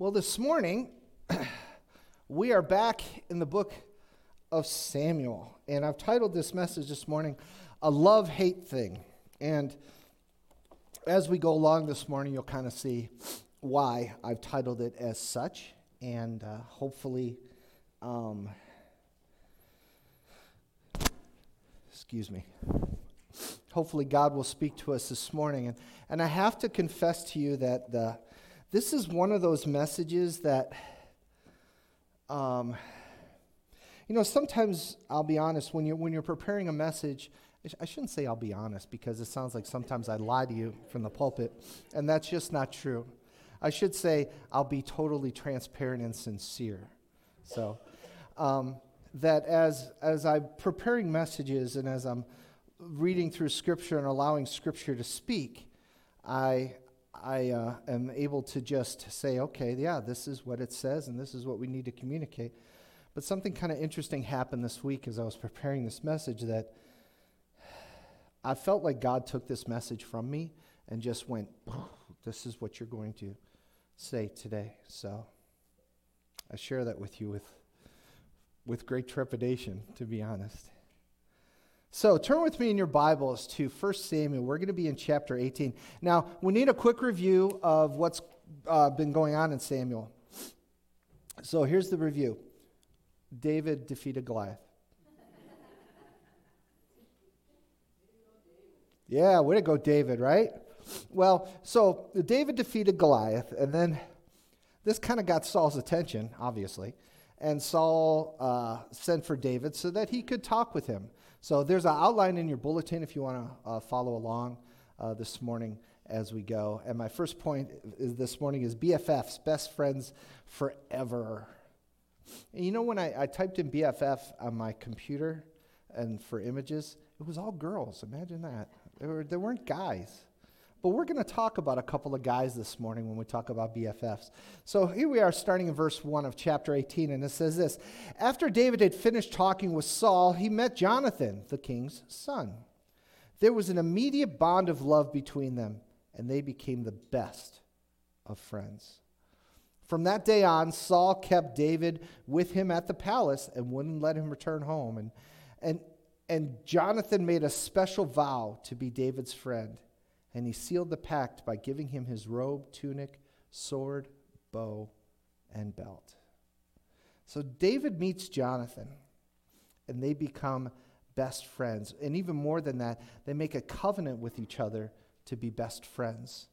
Well, this morning, we are back in the book of Samuel. And I've titled this message this morning, A Love Hate Thing. And as we go along this morning, you'll kind of see why I've titled it as such. And uh, hopefully, um, excuse me. Hopefully, God will speak to us this morning. And, and I have to confess to you that the this is one of those messages that, um, you know, sometimes I'll be honest, when you're, when you're preparing a message, I shouldn't say I'll be honest because it sounds like sometimes I lie to you from the pulpit, and that's just not true. I should say I'll be totally transparent and sincere. So, um, that as, as I'm preparing messages and as I'm reading through Scripture and allowing Scripture to speak, I, I uh, am able to just say, okay, yeah, this is what it says and this is what we need to communicate. But something kind of interesting happened this week as I was preparing this message that I felt like God took this message from me and just went, this is what you're going to say today. So I share that with you with, with great trepidation, to be honest. So turn with me in your Bibles to 1 Samuel. We're going to be in chapter 18. Now, we need a quick review of what's uh, been going on in Samuel. So here's the review David defeated Goliath. Yeah, way to go, David, right? Well, so David defeated Goliath, and then this kind of got Saul's attention, obviously. And Saul uh, sent for David so that he could talk with him. So there's an outline in your bulletin if you want to uh, follow along uh, this morning as we go. And my first point is this morning is BFFs, best friends forever. And you know, when I, I typed in BFF on my computer and for images, it was all girls. Imagine that. There, were, there weren't guys. But we're going to talk about a couple of guys this morning when we talk about BFFs. So here we are starting in verse 1 of chapter 18, and it says this After David had finished talking with Saul, he met Jonathan, the king's son. There was an immediate bond of love between them, and they became the best of friends. From that day on, Saul kept David with him at the palace and wouldn't let him return home. And, and, and Jonathan made a special vow to be David's friend and he sealed the pact by giving him his robe, tunic, sword, bow, and belt. So David meets Jonathan, and they become best friends. And even more than that, they make a covenant with each other to be best friends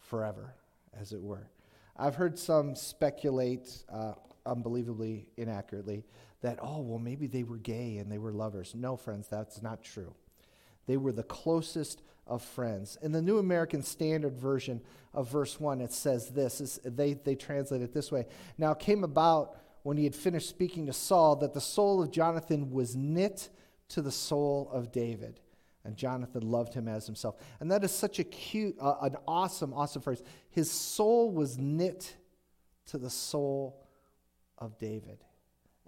forever, as it were. I've heard some speculate, uh, unbelievably inaccurately, that, oh, well, maybe they were gay and they were lovers. No, friends, that's not true. They were the closest of friends. In the New American Standard Version of verse 1, it says this. They, they translate it this way Now it came about when he had finished speaking to Saul that the soul of Jonathan was knit to the soul of David. And Jonathan loved him as himself. And that is such a cute, uh, an awesome, awesome phrase. His soul was knit to the soul of David.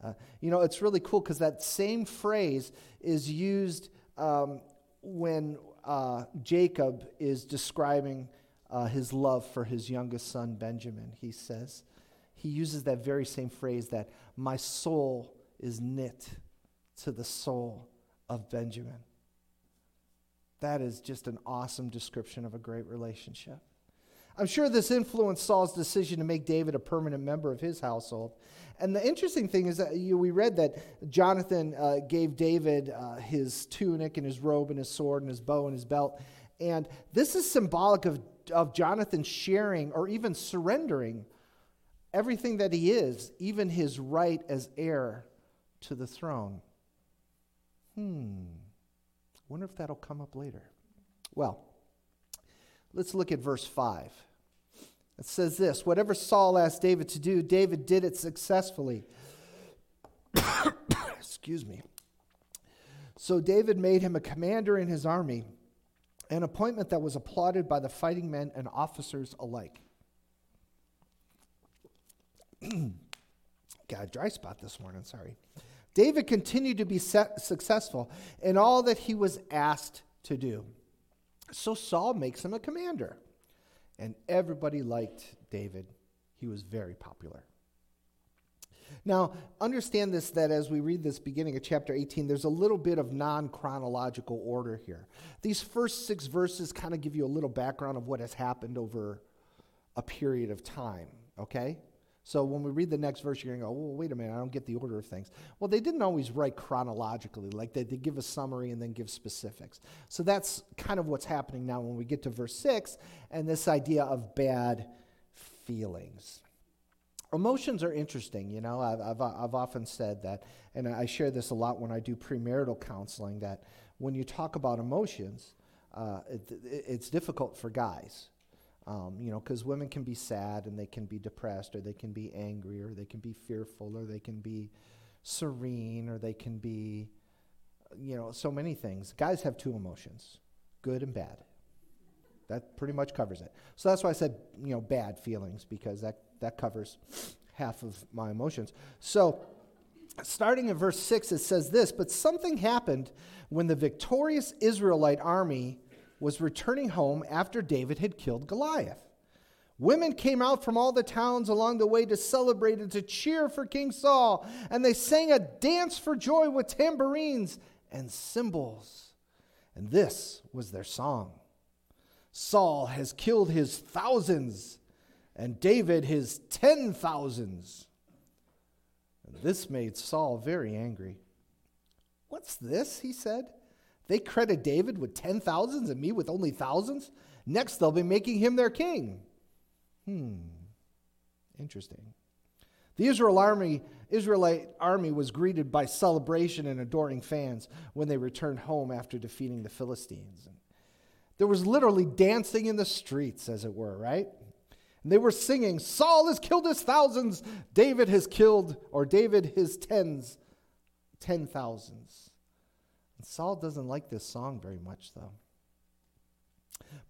Uh, you know, it's really cool because that same phrase is used um, when uh, Jacob is describing uh, his love for his youngest son, Benjamin, he says, he uses that very same phrase that my soul is knit to the soul of Benjamin. That is just an awesome description of a great relationship. I'm sure this influenced Saul's decision to make David a permanent member of his household. And the interesting thing is that you, we read that Jonathan uh, gave David uh, his tunic and his robe and his sword and his bow and his belt. And this is symbolic of, of Jonathan sharing or even surrendering everything that he is, even his right as heir to the throne. Hmm. Wonder if that'll come up later. Well, let's look at verse 5. It says this Whatever Saul asked David to do, David did it successfully. Excuse me. So David made him a commander in his army, an appointment that was applauded by the fighting men and officers alike. Got a dry spot this morning, sorry. David continued to be successful in all that he was asked to do. So Saul makes him a commander. And everybody liked David. He was very popular. Now, understand this that as we read this beginning of chapter 18, there's a little bit of non chronological order here. These first six verses kind of give you a little background of what has happened over a period of time, okay? So when we read the next verse, you're going to go, well, wait a minute, I don't get the order of things. Well, they didn't always write chronologically, like they, they give a summary and then give specifics. So that's kind of what's happening now when we get to verse 6 and this idea of bad feelings. Emotions are interesting, you know. I've, I've, I've often said that, and I share this a lot when I do premarital counseling, that when you talk about emotions, uh, it, it's difficult for guys. Um, you know, because women can be sad and they can be depressed, or they can be angry, or they can be fearful, or they can be serene, or they can be, you know, so many things. Guys have two emotions good and bad. That pretty much covers it. So that's why I said, you know, bad feelings, because that that covers half of my emotions. So, starting in verse 6, it says this But something happened when the victorious Israelite army was returning home after David had killed Goliath. Women came out from all the towns along the way to celebrate and to cheer for King Saul, and they sang a dance for joy with tambourines and cymbals. And this was their song Saul has killed his thousands and David his ten thousands. And this made Saul very angry. What's this? he said. They credit David with ten thousands and me with only thousands. Next, they'll be making him their king. Hmm, interesting. The Israel army, Israelite army was greeted by celebration and adoring fans when they returned home after defeating the Philistines. There was literally dancing in the streets, as it were, right? And they were singing, Saul has killed his thousands, David has killed, or David his tens, ten thousands. Saul doesn't like this song very much, though.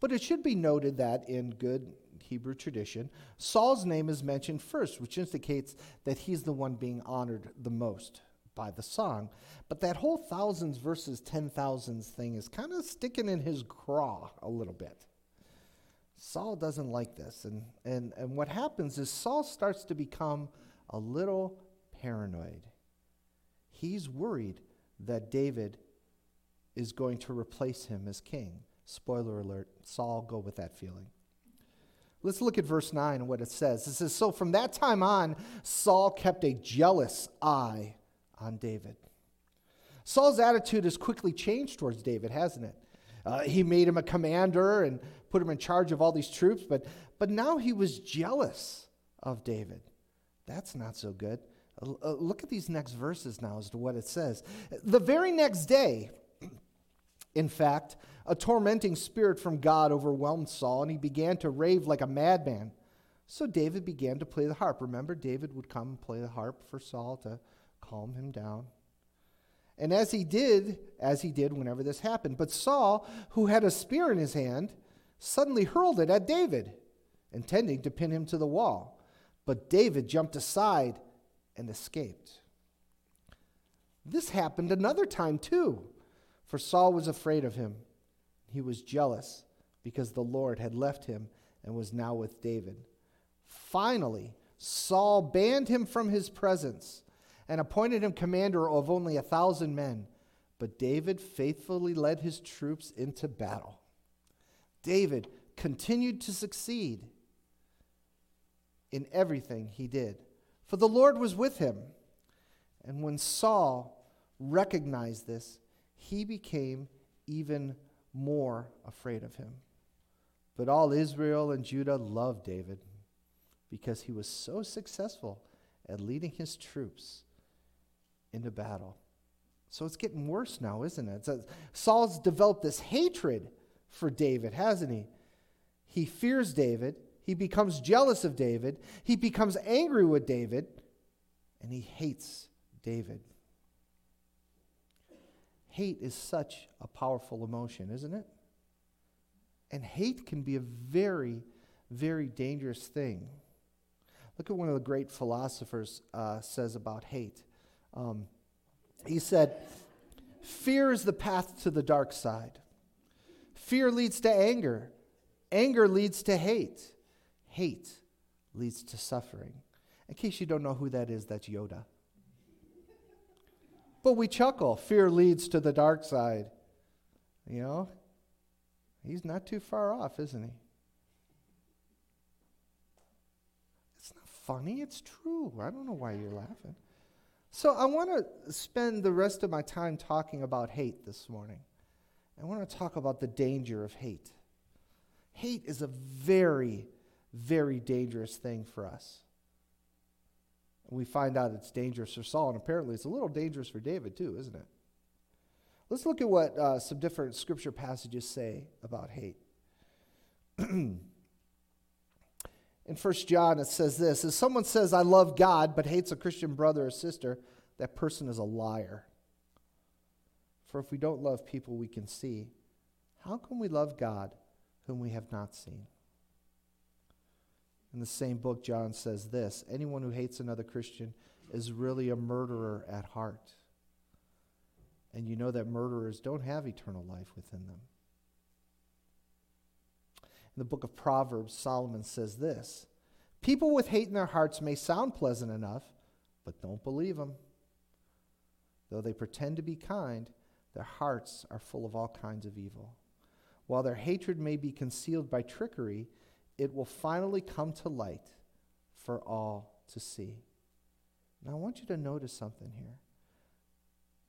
But it should be noted that in good Hebrew tradition, Saul's name is mentioned first, which indicates that he's the one being honored the most by the song. But that whole thousands versus ten thousands thing is kind of sticking in his craw a little bit. Saul doesn't like this. And, and, and what happens is Saul starts to become a little paranoid. He's worried that David is going to replace him as king. Spoiler alert, Saul go with that feeling. Let's look at verse 9 and what it says. It says, So from that time on, Saul kept a jealous eye on David. Saul's attitude has quickly changed towards David, hasn't it? Uh, he made him a commander and put him in charge of all these troops, but, but now he was jealous of David. That's not so good. Uh, look at these next verses now as to what it says. The very next day, in fact, a tormenting spirit from God overwhelmed Saul, and he began to rave like a madman. So David began to play the harp. Remember, David would come and play the harp for Saul to calm him down. And as he did, as he did whenever this happened, but Saul, who had a spear in his hand, suddenly hurled it at David, intending to pin him to the wall. But David jumped aside and escaped. This happened another time too, for Saul was afraid of him. He was jealous because the Lord had left him and was now with David. Finally, Saul banned him from his presence and appointed him commander of only a thousand men. But David faithfully led his troops into battle. David continued to succeed in everything he did, for the Lord was with him. And when Saul recognized this, he became even more afraid of him. But all Israel and Judah loved David because he was so successful at leading his troops into battle. So it's getting worse now, isn't it? Saul's developed this hatred for David, hasn't he? He fears David. He becomes jealous of David. He becomes angry with David. And he hates David. Hate is such a powerful emotion, isn't it? And hate can be a very, very dangerous thing. Look at one of the great philosophers uh, says about hate. Um, he said, Fear is the path to the dark side. Fear leads to anger. Anger leads to hate. Hate leads to suffering. In case you don't know who that is, that's Yoda. But we chuckle. Fear leads to the dark side. You know? He's not too far off, isn't he? It's not funny, it's true. I don't know why you're laughing. So I want to spend the rest of my time talking about hate this morning. I want to talk about the danger of hate. Hate is a very, very dangerous thing for us. We find out it's dangerous for Saul, and apparently it's a little dangerous for David too, isn't it? Let's look at what uh, some different scripture passages say about hate. In 1 John, it says this If someone says, I love God, but hates a Christian brother or sister, that person is a liar. For if we don't love people we can see, how can we love God whom we have not seen? In the same book, John says this Anyone who hates another Christian is really a murderer at heart. And you know that murderers don't have eternal life within them. In the book of Proverbs, Solomon says this People with hate in their hearts may sound pleasant enough, but don't believe them. Though they pretend to be kind, their hearts are full of all kinds of evil. While their hatred may be concealed by trickery, it will finally come to light for all to see. Now, I want you to notice something here.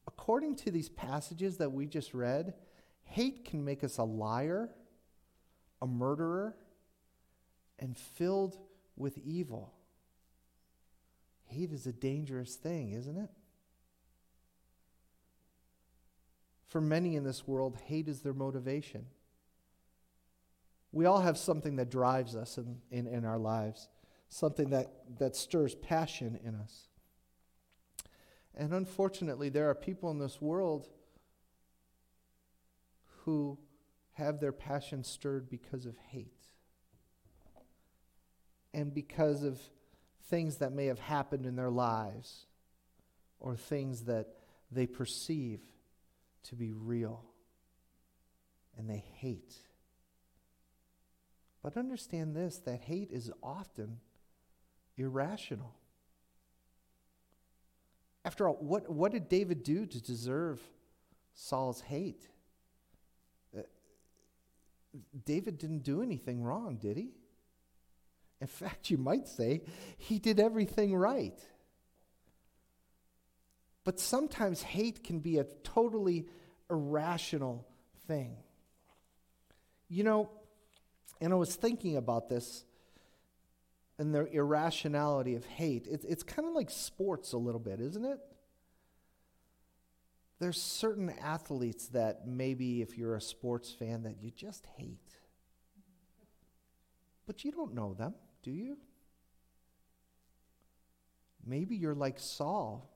According to these passages that we just read, hate can make us a liar, a murderer, and filled with evil. Hate is a dangerous thing, isn't it? For many in this world, hate is their motivation. We all have something that drives us in, in, in our lives, something that, that stirs passion in us. And unfortunately, there are people in this world who have their passion stirred because of hate and because of things that may have happened in their lives or things that they perceive to be real and they hate. But understand this that hate is often irrational. After all, what, what did David do to deserve Saul's hate? Uh, David didn't do anything wrong, did he? In fact, you might say he did everything right. But sometimes hate can be a totally irrational thing. You know, and I was thinking about this and the irrationality of hate. It's, it's kind of like sports a little bit, isn't it? There's certain athletes that maybe if you're a sports fan that you just hate. But you don't know them, do you? Maybe you're like Saul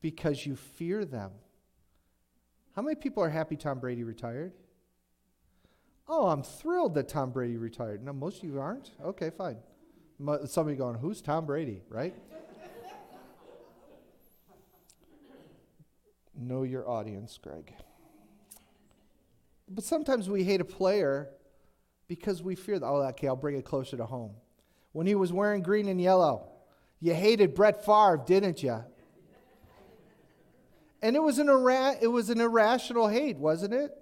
because you fear them. How many people are happy Tom Brady retired? Oh, I'm thrilled that Tom Brady retired. No, most of you aren't? Okay, fine. Some of you going, who's Tom Brady, right? know your audience, Greg. But sometimes we hate a player because we fear, that. oh, okay, I'll bring it closer to home. When he was wearing green and yellow, you hated Brett Favre, didn't you? And it was an, ira- it was an irrational hate, wasn't it?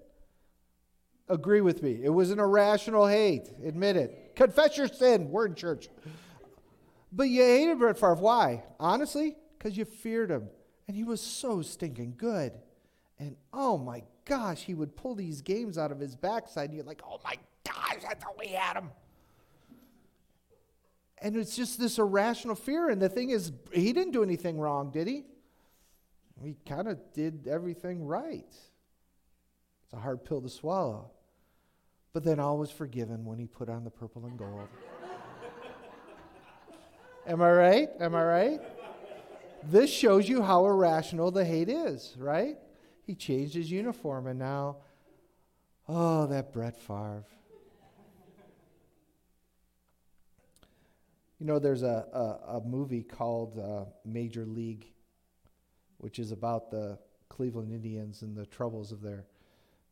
Agree with me. It was an irrational hate. Admit it. Confess your sin. We're in church. But you hated Brett Favre. Why? Honestly, because you feared him. And he was so stinking good. And oh my gosh, he would pull these games out of his backside. And you're like, oh my gosh, I thought we had him. And it's just this irrational fear. And the thing is, he didn't do anything wrong, did he? He kind of did everything right. It's a hard pill to swallow. But then all was forgiven when he put on the purple and gold. Am I right? Am I right? This shows you how irrational the hate is, right? He changed his uniform and now, oh, that Brett Favre. You know, there's a, a, a movie called uh, Major League which is about the Cleveland Indians and the troubles of their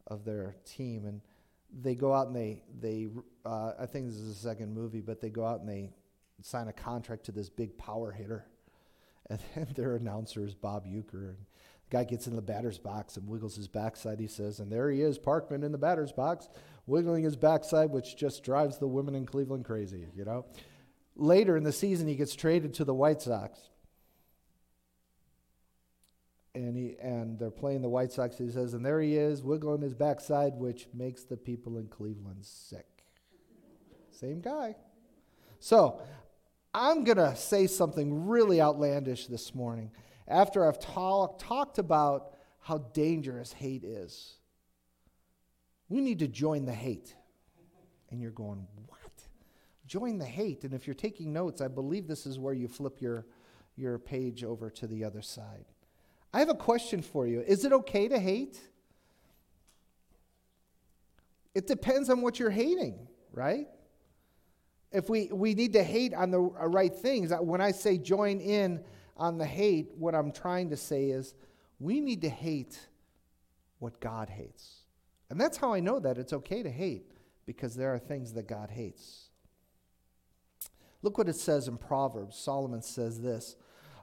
of their team. And they go out and they, they uh, I think this is the second movie, but they go out and they sign a contract to this big power hitter. And then their announcer is Bob Uecker. And the guy gets in the batter's box and wiggles his backside, he says, and there he is, Parkman in the batter's box, wiggling his backside, which just drives the women in Cleveland crazy, you know? Later in the season, he gets traded to the White Sox and he and they're playing the White Sox. He says, and there he is, wiggling his backside, which makes the people in Cleveland sick. Same guy. So I'm gonna say something really outlandish this morning. After I've talk, talked about how dangerous hate is, we need to join the hate. And you're going, what? Join the hate. And if you're taking notes, I believe this is where you flip your, your page over to the other side. I have a question for you. Is it okay to hate? It depends on what you're hating, right? If we, we need to hate on the uh, right things, uh, when I say join in on the hate, what I'm trying to say is we need to hate what God hates. And that's how I know that it's okay to hate, because there are things that God hates. Look what it says in Proverbs. Solomon says this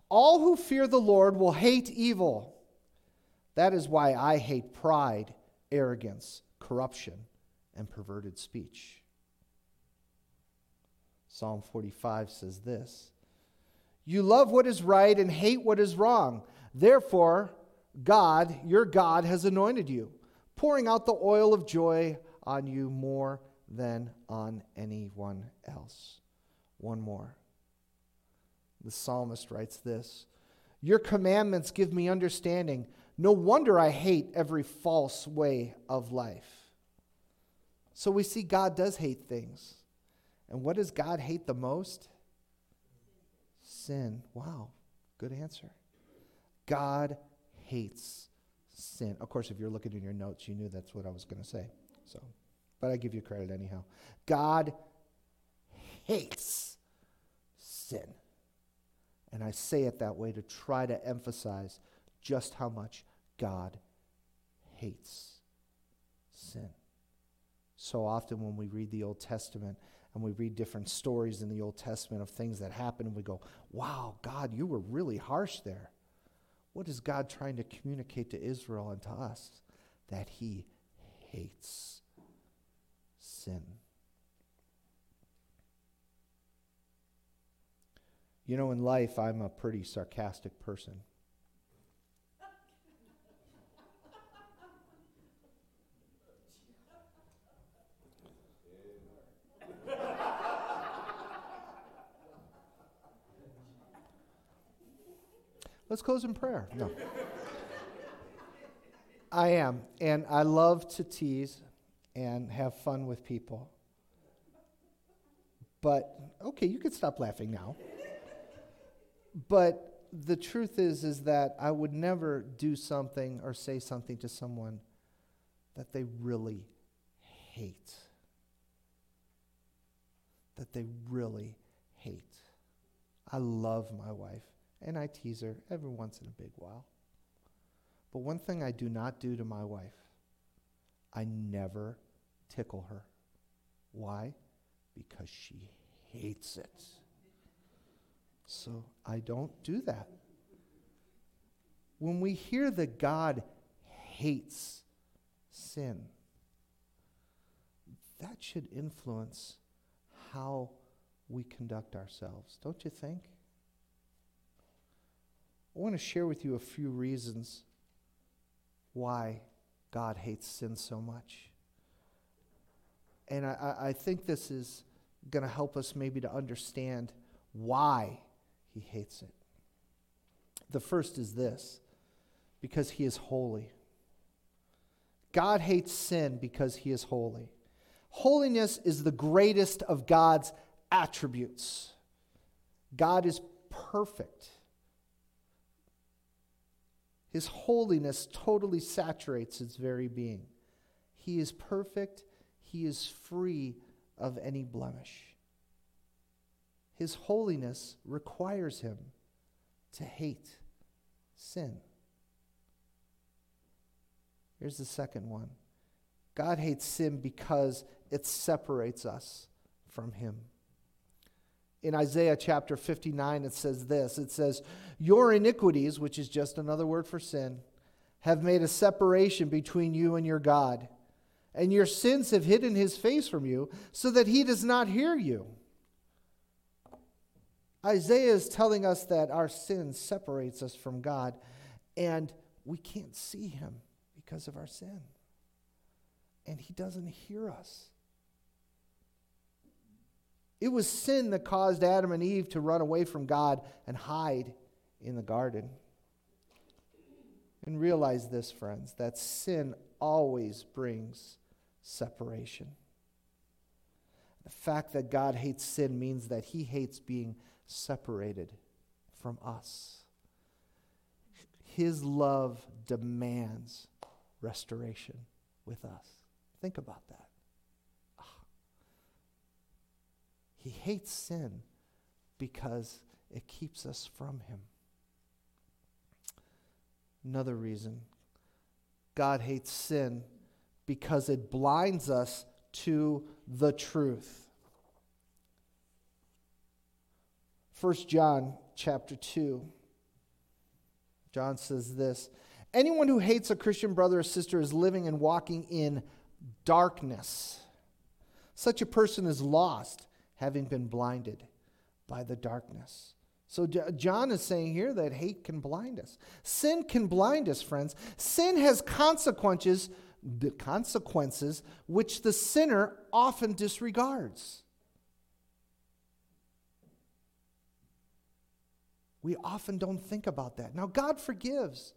all who fear the Lord will hate evil. That is why I hate pride, arrogance, corruption, and perverted speech. Psalm 45 says this You love what is right and hate what is wrong. Therefore, God, your God, has anointed you, pouring out the oil of joy on you more than on anyone else. One more. The psalmist writes this Your commandments give me understanding. No wonder I hate every false way of life. So we see God does hate things. And what does God hate the most? Sin. Wow, good answer. God hates sin. Of course, if you're looking in your notes, you knew that's what I was going to say. So, but I give you credit anyhow. God hates sin. And I say it that way to try to emphasize just how much God hates sin. So often, when we read the Old Testament and we read different stories in the Old Testament of things that happen, and we go, Wow, God, you were really harsh there. What is God trying to communicate to Israel and to us? That He hates sin. You know, in life, I'm a pretty sarcastic person. Let's close in prayer. No. I am, and I love to tease and have fun with people. But, okay, you can stop laughing now but the truth is is that I would never do something or say something to someone that they really hate. That they really hate. I love my wife and I tease her every once in a big while. But one thing I do not do to my wife, I never tickle her. Why? Because she hates it. So I don't do that. When we hear that God hates sin, that should influence how we conduct ourselves, don't you think? I want to share with you a few reasons why God hates sin so much. And I, I think this is going to help us maybe to understand why he hates it. The first is this because he is holy. God hates sin because he is holy. Holiness is the greatest of God's attributes. God is perfect. His holiness totally saturates its very being. He is perfect, he is free of any blemish. His holiness requires him to hate sin. Here's the second one God hates sin because it separates us from Him. In Isaiah chapter 59, it says this it says, Your iniquities, which is just another word for sin, have made a separation between you and your God, and your sins have hidden his face from you so that he does not hear you. Isaiah is telling us that our sin separates us from God, and we can't see him because of our sin. And he doesn't hear us. It was sin that caused Adam and Eve to run away from God and hide in the garden. And realize this, friends, that sin always brings separation. The fact that God hates sin means that he hates being separated from us. His love demands restoration with us. Think about that. Ah. He hates sin because it keeps us from Him. Another reason God hates sin because it blinds us to the truth. 1 John chapter 2. John says this Anyone who hates a Christian brother or sister is living and walking in darkness. Such a person is lost having been blinded by the darkness. So, John is saying here that hate can blind us. Sin can blind us, friends. Sin has consequences, the consequences which the sinner often disregards. We often don't think about that. Now, God forgives,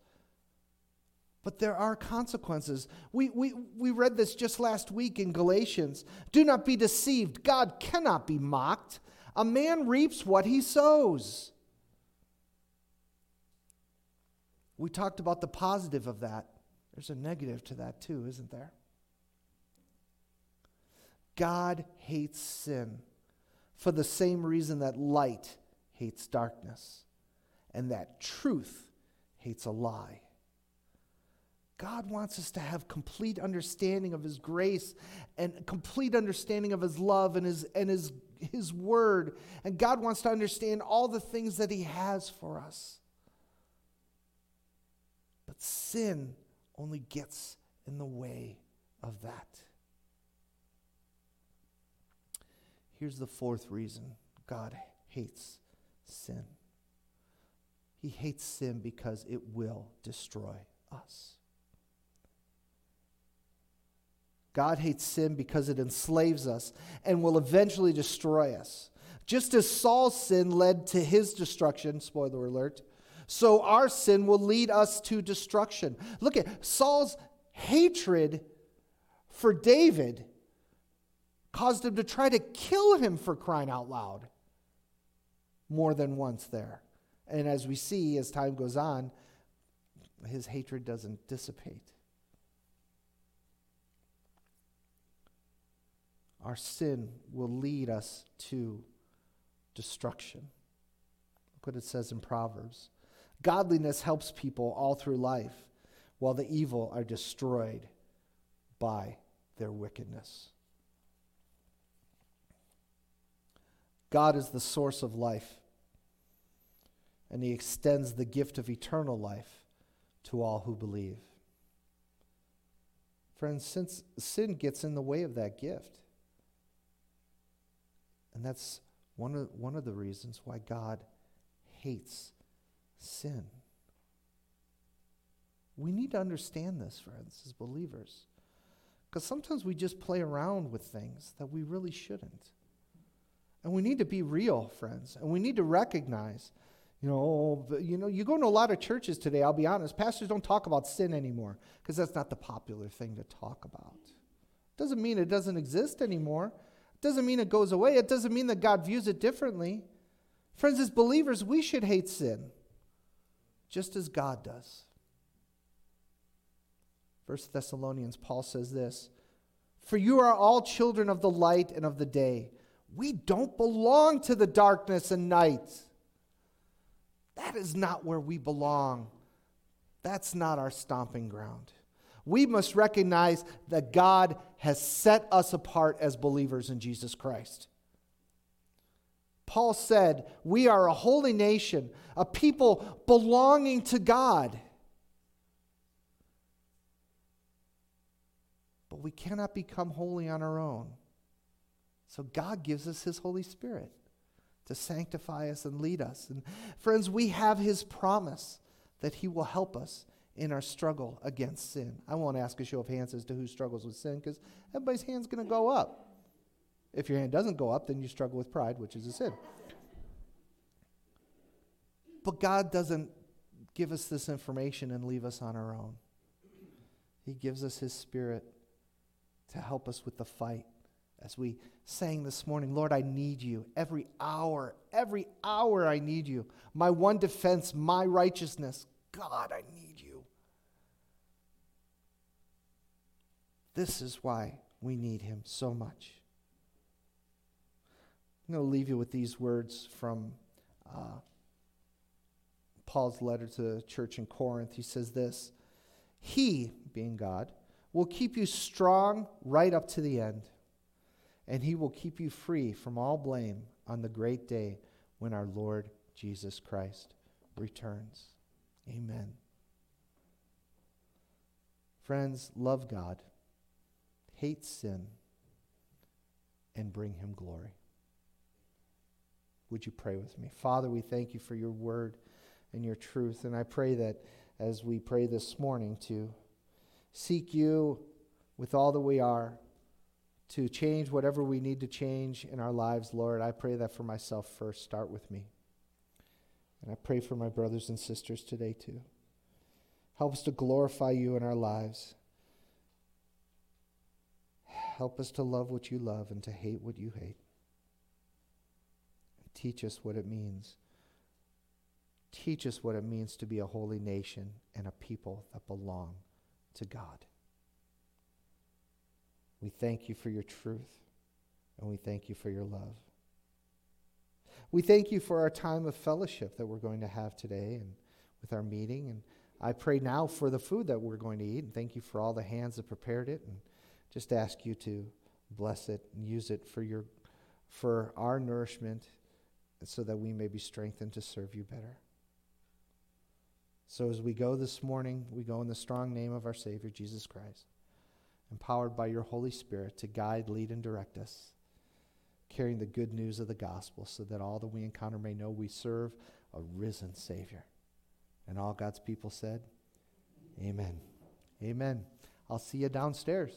but there are consequences. We, we, we read this just last week in Galatians. Do not be deceived. God cannot be mocked. A man reaps what he sows. We talked about the positive of that. There's a negative to that too, isn't there? God hates sin for the same reason that light hates darkness and that truth hates a lie. God wants us to have complete understanding of His grace and complete understanding of His love and His, and His, His Word. And God wants to understand all the things that He has for us. But sin only gets in the way of that. Here's the fourth reason God hates sin He hates sin because it will destroy us. God hates sin because it enslaves us and will eventually destroy us. Just as Saul's sin led to his destruction, spoiler alert, so our sin will lead us to destruction. Look at Saul's hatred for David caused him to try to kill him for crying out loud more than once there. And as we see as time goes on, his hatred doesn't dissipate. our sin will lead us to destruction. Look what it says in Proverbs. Godliness helps people all through life, while the evil are destroyed by their wickedness. God is the source of life, and He extends the gift of eternal life to all who believe. Friends, since sin gets in the way of that gift, and that's one of, one of the reasons why God hates sin. We need to understand this, friends, as believers. Because sometimes we just play around with things that we really shouldn't. And we need to be real, friends. And we need to recognize, you know, you know, you go to a lot of churches today, I'll be honest, pastors don't talk about sin anymore because that's not the popular thing to talk about. Doesn't mean it doesn't exist anymore. Doesn't mean it goes away. It doesn't mean that God views it differently. Friends, as believers, we should hate sin just as God does. First Thessalonians, Paul says this For you are all children of the light and of the day. We don't belong to the darkness and night. That is not where we belong. That's not our stomping ground. We must recognize that God has set us apart as believers in Jesus Christ. Paul said, We are a holy nation, a people belonging to God. But we cannot become holy on our own. So God gives us His Holy Spirit to sanctify us and lead us. And friends, we have His promise that He will help us in our struggle against sin. I won't ask a show of hands as to who struggles with sin because everybody's hand's going to go up. If your hand doesn't go up, then you struggle with pride, which is a sin. But God doesn't give us this information and leave us on our own. He gives us His Spirit to help us with the fight. As we sang this morning, Lord, I need you. Every hour, every hour I need you. My one defense, my righteousness. God, I need you. This is why we need him so much. I'm going to leave you with these words from uh, Paul's letter to the church in Corinth. He says this He, being God, will keep you strong right up to the end, and he will keep you free from all blame on the great day when our Lord Jesus Christ returns. Amen. Friends, love God, hate sin, and bring him glory. Would you pray with me? Father, we thank you for your word and your truth. And I pray that as we pray this morning to seek you with all that we are, to change whatever we need to change in our lives, Lord, I pray that for myself first. Start with me. And I pray for my brothers and sisters today too. Help us to glorify you in our lives. Help us to love what you love and to hate what you hate. Teach us what it means. Teach us what it means to be a holy nation and a people that belong to God. We thank you for your truth, and we thank you for your love. We thank you for our time of fellowship that we're going to have today and with our meeting. And I pray now for the food that we're going to eat, and thank you for all the hands that prepared it, and just ask you to bless it and use it for your for our nourishment so that we may be strengthened to serve you better. So as we go this morning, we go in the strong name of our Savior, Jesus Christ, empowered by your Holy Spirit to guide, lead, and direct us, carrying the good news of the gospel so that all that we encounter may know we serve a risen Savior. And all God's people said, Amen. Amen. I'll see you downstairs.